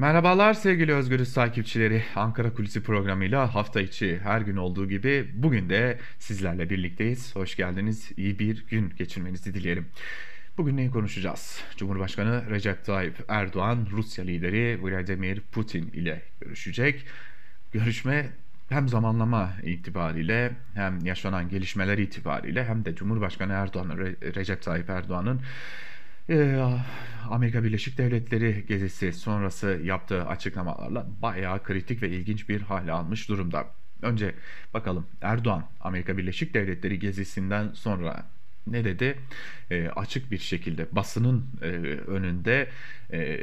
Merhabalar sevgili Özgürüz takipçileri. Ankara Kulisi programıyla hafta içi her gün olduğu gibi bugün de sizlerle birlikteyiz. Hoş geldiniz. İyi bir gün geçirmenizi dileyelim. Bugün neyi konuşacağız? Cumhurbaşkanı Recep Tayyip Erdoğan, Rusya lideri Vladimir Putin ile görüşecek. Görüşme hem zamanlama itibariyle hem yaşanan gelişmeler itibariyle hem de Cumhurbaşkanı Erdoğan, Recep Tayyip Erdoğan'ın e, Amerika Birleşik Devletleri gezisi sonrası yaptığı açıklamalarla bayağı kritik ve ilginç bir hale almış durumda. Önce bakalım Erdoğan Amerika Birleşik Devletleri gezisinden sonra ne dedi? E, açık bir şekilde basının e, önünde e,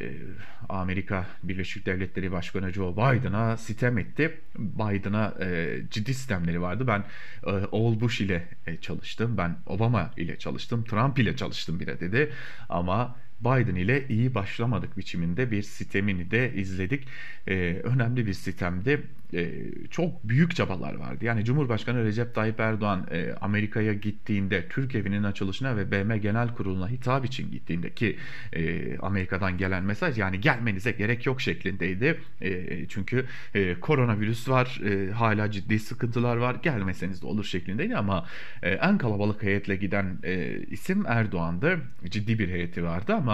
Amerika Birleşik Devletleri Başkanı Joe Biden'a sitem etti. Biden'a e, ciddi sistemleri vardı. Ben e, Oğul Bush ile e, çalıştım. Ben Obama ile çalıştım. Trump ile çalıştım bile dedi. Ama Biden ile iyi başlamadık biçiminde bir sistemini de izledik. Ee, önemli bir sistemde e, çok büyük çabalar vardı. Yani Cumhurbaşkanı Recep Tayyip Erdoğan e, Amerika'ya gittiğinde Türk evinin açılışına ve BM Genel Kurulu'na hitap için gittiğinde ki e, Amerika'dan gelen mesaj yani gelmenize gerek yok şeklindeydi. E, çünkü e, koronavirüs var, e, hala ciddi sıkıntılar var. Gelmeseniz de olur şeklindeydi ama e, en kalabalık heyetle giden e, isim Erdoğan'dı. Ciddi bir heyeti vardı ama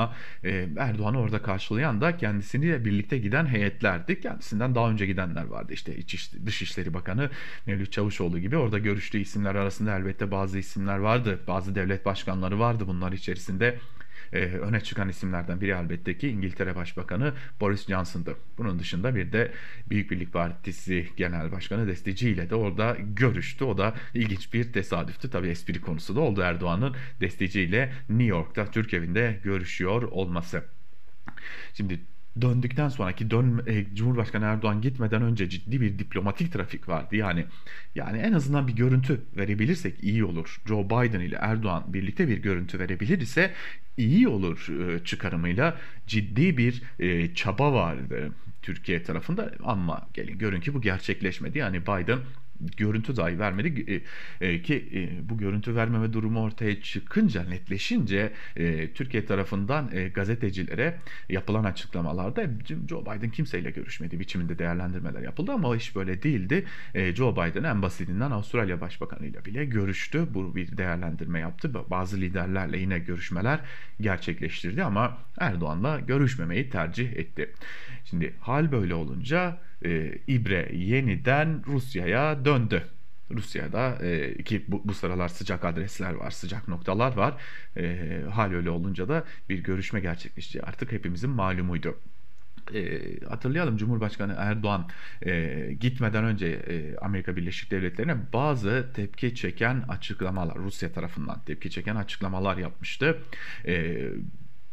e, Erdoğan'ı orada karşılayan da kendisiyle birlikte giden heyetlerdi. Kendisinden daha önce gidenler vardı. İşte İç Dışişleri Bakanı Mevlüt Çavuşoğlu gibi orada görüştüğü isimler arasında elbette bazı isimler vardı. Bazı devlet başkanları vardı bunlar içerisinde. Ee, öne çıkan isimlerden biri elbette ki İngiltere Başbakanı Boris Johnson'dı. Bunun dışında bir de Büyük Birlik Partisi Genel Başkanı Destici ile de orada görüştü. O da ilginç bir tesadüftü. Tabii espri konusu da oldu Erdoğan'ın Destici ile New York'ta Türk evinde görüşüyor olması. Şimdi döndükten sonraki dön e, Cumhurbaşkanı Erdoğan gitmeden önce ciddi bir diplomatik trafik vardı. Yani yani en azından bir görüntü verebilirsek iyi olur. Joe Biden ile Erdoğan birlikte bir görüntü verebilir ise iyi olur e, çıkarımıyla ciddi bir e, çaba vardı Türkiye tarafında ama gelin görün ki bu gerçekleşmedi. Yani Biden görüntü dahi vermedi e, e, ki e, bu görüntü vermeme durumu ortaya çıkınca netleşince e, Türkiye tarafından e, gazetecilere yapılan açıklamalarda Joe Biden kimseyle görüşmedi biçiminde değerlendirmeler yapıldı ama iş böyle değildi. E, Joe Biden en basitinden Avustralya Başbakanıyla bile görüştü. Bu bir değerlendirme yaptı. Bazı liderlerle yine görüşmeler gerçekleştirdi ama Erdoğan'la görüşmemeyi tercih etti. Şimdi hal böyle olunca e, İbre yeniden Rusya'ya döndü. Rusya'da e, ki bu, bu sıralar sıcak adresler var, sıcak noktalar var. E, hal öyle olunca da bir görüşme gerçekleşeceği artık hepimizin malumuydu. E, hatırlayalım Cumhurbaşkanı Erdoğan e, gitmeden önce e, Amerika Birleşik Devletleri'ne bazı tepki çeken açıklamalar Rusya tarafından tepki çeken açıklamalar yapmıştı. E,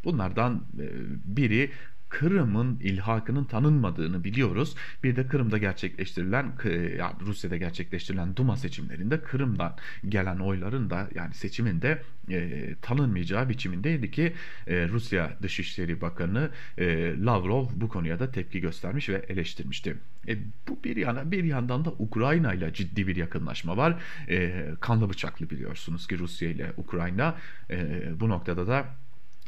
bunlardan e, biri Kırım'ın ilhakının tanınmadığını biliyoruz. Bir de Kırım'da gerçekleştirilen yani Rusya'da gerçekleştirilen Duma seçimlerinde Kırım'dan gelen oyların da yani seçimin de e, tanınmayacağı biçimindeydi ki e, Rusya Dışişleri Bakanı e, Lavrov bu konuya da tepki göstermiş ve eleştirmişti. E, bu bir yana bir yandan da Ukrayna ile ciddi bir yakınlaşma var. E, kanlı bıçaklı biliyorsunuz ki Rusya ile Ukrayna e, bu noktada da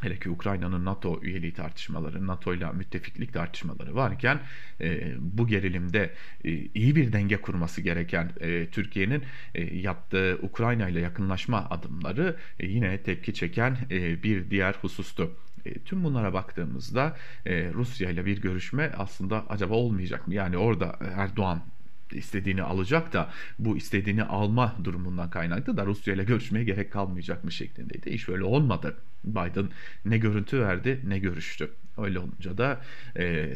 hele ki Ukrayna'nın NATO üyeliği tartışmaları, NATO ile müttefiklik tartışmaları varken e, bu gerilimde e, iyi bir denge kurması gereken e, Türkiye'nin e, yaptığı Ukrayna ile yakınlaşma adımları e, yine tepki çeken e, bir diğer husustu. E, tüm bunlara baktığımızda e, Rusya ile bir görüşme aslında acaba olmayacak mı? Yani orada Erdoğan istediğini alacak da bu istediğini alma durumundan kaynaklı da Rusya ile görüşmeye gerek kalmayacak mı şeklindeydi. İş öyle olmadı. Biden ne görüntü verdi ne görüştü. Öyle olunca da e,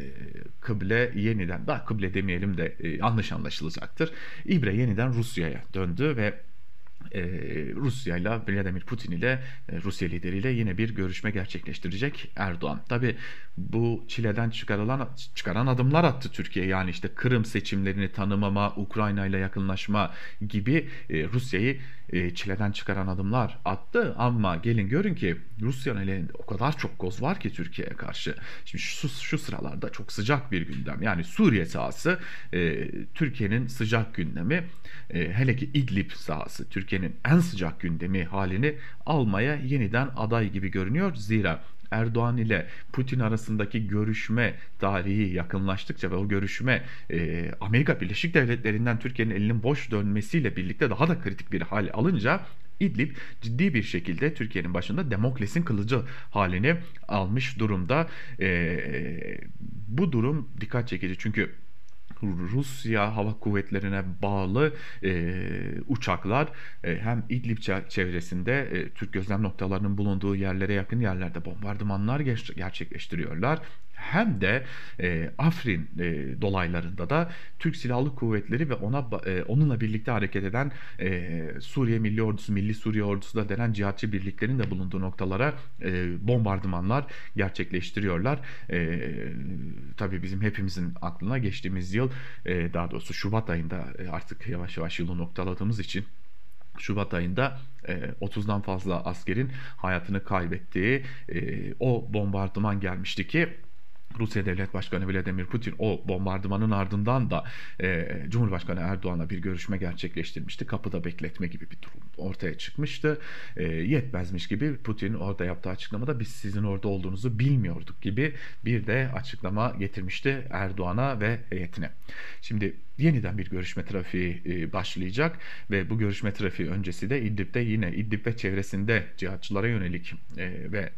kıble yeniden, daha kıble demeyelim de e, yanlış anlaşılacaktır. İbre yeniden Rusya'ya döndü ve e, Rusya ile Vladimir Putin ile e, Rusya lideriyle yine bir görüşme gerçekleştirecek Erdoğan. Tabi bu çileden çıkarılan çıkaran adımlar attı Türkiye. Yani işte Kırım seçimlerini tanımama, Ukrayna ile yakınlaşma gibi e, Rusya'yı e, çileden çıkaran adımlar attı ama gelin görün ki Rusya'nın elinde o kadar çok koz var ki Türkiye'ye karşı. Şimdi şu, şu sıralarda çok sıcak bir gündem. Yani Suriye sahası e, Türkiye'nin sıcak gündemi. E, hele ki İdlib sahası Türkiye'nin en sıcak gündemi halini almaya yeniden aday gibi görünüyor. Zira Erdoğan ile Putin arasındaki görüşme tarihi yakınlaştıkça ve o görüşme e, Amerika Birleşik Devletleri'nden Türkiye'nin elinin boş dönmesiyle birlikte daha da kritik bir hal alınca İdlib ciddi bir şekilde Türkiye'nin başında Demokles'in kılıcı halini almış durumda. E, bu durum dikkat çekici çünkü Rusya hava kuvvetlerine bağlı e, uçaklar e, hem İdlib çevresinde e, Türk gözlem noktalarının bulunduğu yerlere yakın yerlerde bombardımanlar gerçekleştiriyorlar hem de e, Afrin e, dolaylarında da Türk Silahlı Kuvvetleri ve ona e, onunla birlikte hareket eden e, Suriye Milli Ordusu, Milli Suriye Ordusu da denen cihatçı birliklerin de bulunduğu noktalara e, bombardımanlar gerçekleştiriyorlar. E, tabii bizim hepimizin aklına geçtiğimiz yıl e, daha doğrusu Şubat ayında e, artık yavaş yavaş yılı noktaladığımız için Şubat ayında 30'dan e, fazla askerin hayatını kaybettiği e, o bombardıman gelmişti ki Rusya Devlet Başkanı Vladimir Putin o bombardımanın ardından da e, Cumhurbaşkanı Erdoğan'la bir görüşme gerçekleştirmişti. Kapıda bekletme gibi bir durum ortaya çıkmıştı. E, yetmezmiş gibi Putin orada yaptığı açıklamada biz sizin orada olduğunuzu bilmiyorduk gibi bir de açıklama getirmişti Erdoğan'a ve heyetine. Şimdi yeniden bir görüşme trafiği e, başlayacak ve bu görüşme trafiği öncesi de İdlib'de yine İdlib ve çevresinde cihatçılara yönelik e, ve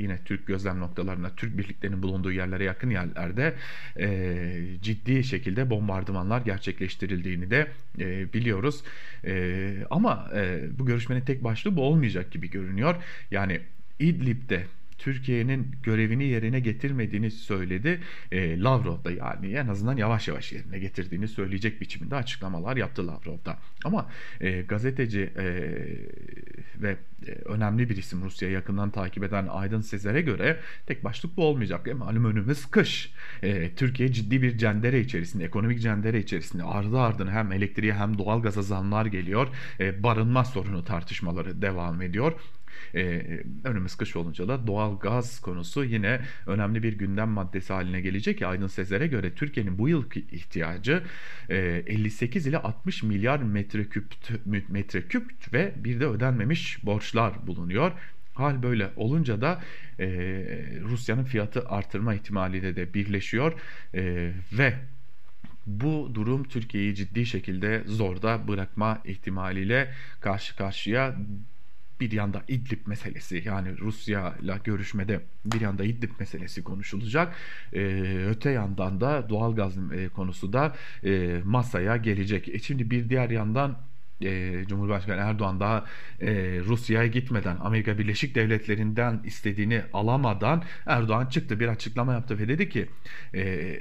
yine Türk gözlem noktalarına, Türk birliklerinin bulunduğu yerlere yakın yerlerde e, ciddi şekilde bombardımanlar gerçekleştirildiğini de e, biliyoruz. E, ama e, bu görüşmenin tek başlığı bu olmayacak gibi görünüyor. Yani İdlib'de Türkiye'nin görevini yerine getirmediğini söyledi. E, Lavrov da yani en azından yavaş yavaş yerine getirdiğini söyleyecek biçiminde açıklamalar yaptı Lavrov da. Ama e, gazeteci e, ve e, önemli bir isim Rusya'yı yakından takip eden Aydın Sezer'e göre tek başlık bu olmayacak. E, malum önümüz kış. E, Türkiye ciddi bir cendere içerisinde, ekonomik cendere içerisinde ardı ardına hem elektriğe hem doğalgaza zamlar geliyor. E, barınma sorunu tartışmaları devam ediyor. Ee, önümüz kış olunca da doğal gaz konusu yine önemli bir gündem maddesi haline gelecek. Aydın Sezer'e göre Türkiye'nin bu yılki ihtiyacı e, 58 ile 60 milyar metreküp metreküp ve bir de ödenmemiş borçlar bulunuyor. Hal böyle olunca da e, Rusya'nın fiyatı artırma ihtimaliyle de birleşiyor e, ve bu durum Türkiye'yi ciddi şekilde zorda bırakma ihtimaliyle karşı karşıya bir yanda İdlib meselesi yani Rusya ile görüşmede bir yanda İdlib meselesi konuşulacak. E, öte yandan da doğalgaz e, konusu da e, masaya gelecek. E şimdi bir diğer yandan e, Cumhurbaşkanı Erdoğan daha e, Rusya'ya gitmeden Amerika Birleşik Devletleri'nden istediğini alamadan Erdoğan çıktı bir açıklama yaptı ve dedi ki e,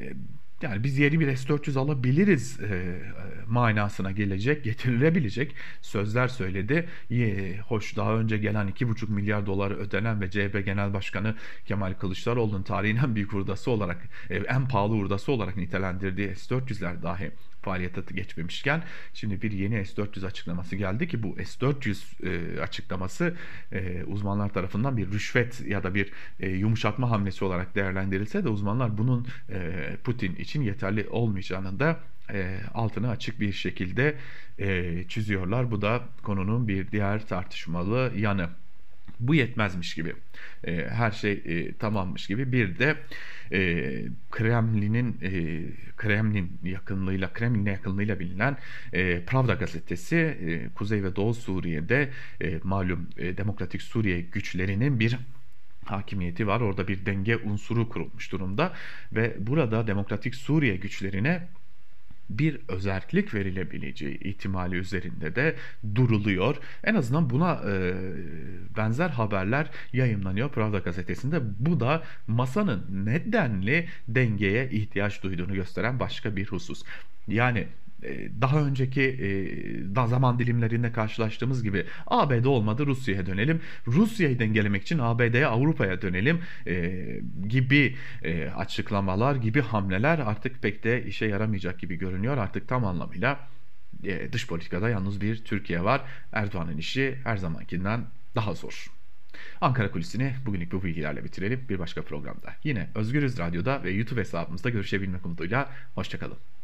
yani biz yeni bir S-400 alabiliriz e, manasına gelecek, getirilebilecek sözler söyledi. Ye, hoş daha önce gelen 2,5 milyar doları ödenen ve CHP Genel Başkanı Kemal Kılıçdaroğlu'nun tarihin en büyük hurdası olarak, e, en pahalı hurdası olarak nitelendirdiği S-400'ler dahi faaliyete geçmemişken şimdi bir yeni S-400 açıklaması geldi ki bu S-400 e, açıklaması e, uzmanlar tarafından bir rüşvet ya da bir e, yumuşatma hamlesi olarak değerlendirilse de uzmanlar bunun e, Putin için yeterli olmayacağını da e, altını açık bir şekilde e, çiziyorlar. Bu da konunun bir diğer tartışmalı yanı. Bu yetmezmiş gibi. E, her şey e, tamammış gibi. Bir de e, Kremlin'in e, Kremlin yakınlığıyla Kremlin'e yakınlığıyla bilinen e, Pravda gazetesi e, Kuzey ve Doğu Suriye'de e, malum e, Demokratik Suriye güçlerinin bir hakimiyeti var. Orada bir denge unsuru kurulmuş durumda ve burada Demokratik Suriye güçlerine bir özellik verilebileceği ihtimali üzerinde de duruluyor. En azından buna e, benzer haberler yayınlanıyor Pravda gazetesinde. Bu da masanın nedenli dengeye ihtiyaç duyduğunu gösteren başka bir husus. Yani daha önceki e, zaman dilimlerinde karşılaştığımız gibi ABD olmadı Rusya'ya dönelim. Rusya'yı dengelemek için ABD'ye Avrupa'ya dönelim e, gibi açıklamalar gibi hamleler artık pek de işe yaramayacak gibi görünüyor. Artık tam anlamıyla dış politikada yalnız bir Türkiye var. Erdoğan'ın işi her zamankinden daha zor. Ankara Kulisi'ni bugünlük bu bilgilerle bitirelim. Bir başka programda yine Özgürüz Radyo'da ve YouTube hesabımızda görüşebilmek umuduyla. Hoşçakalın.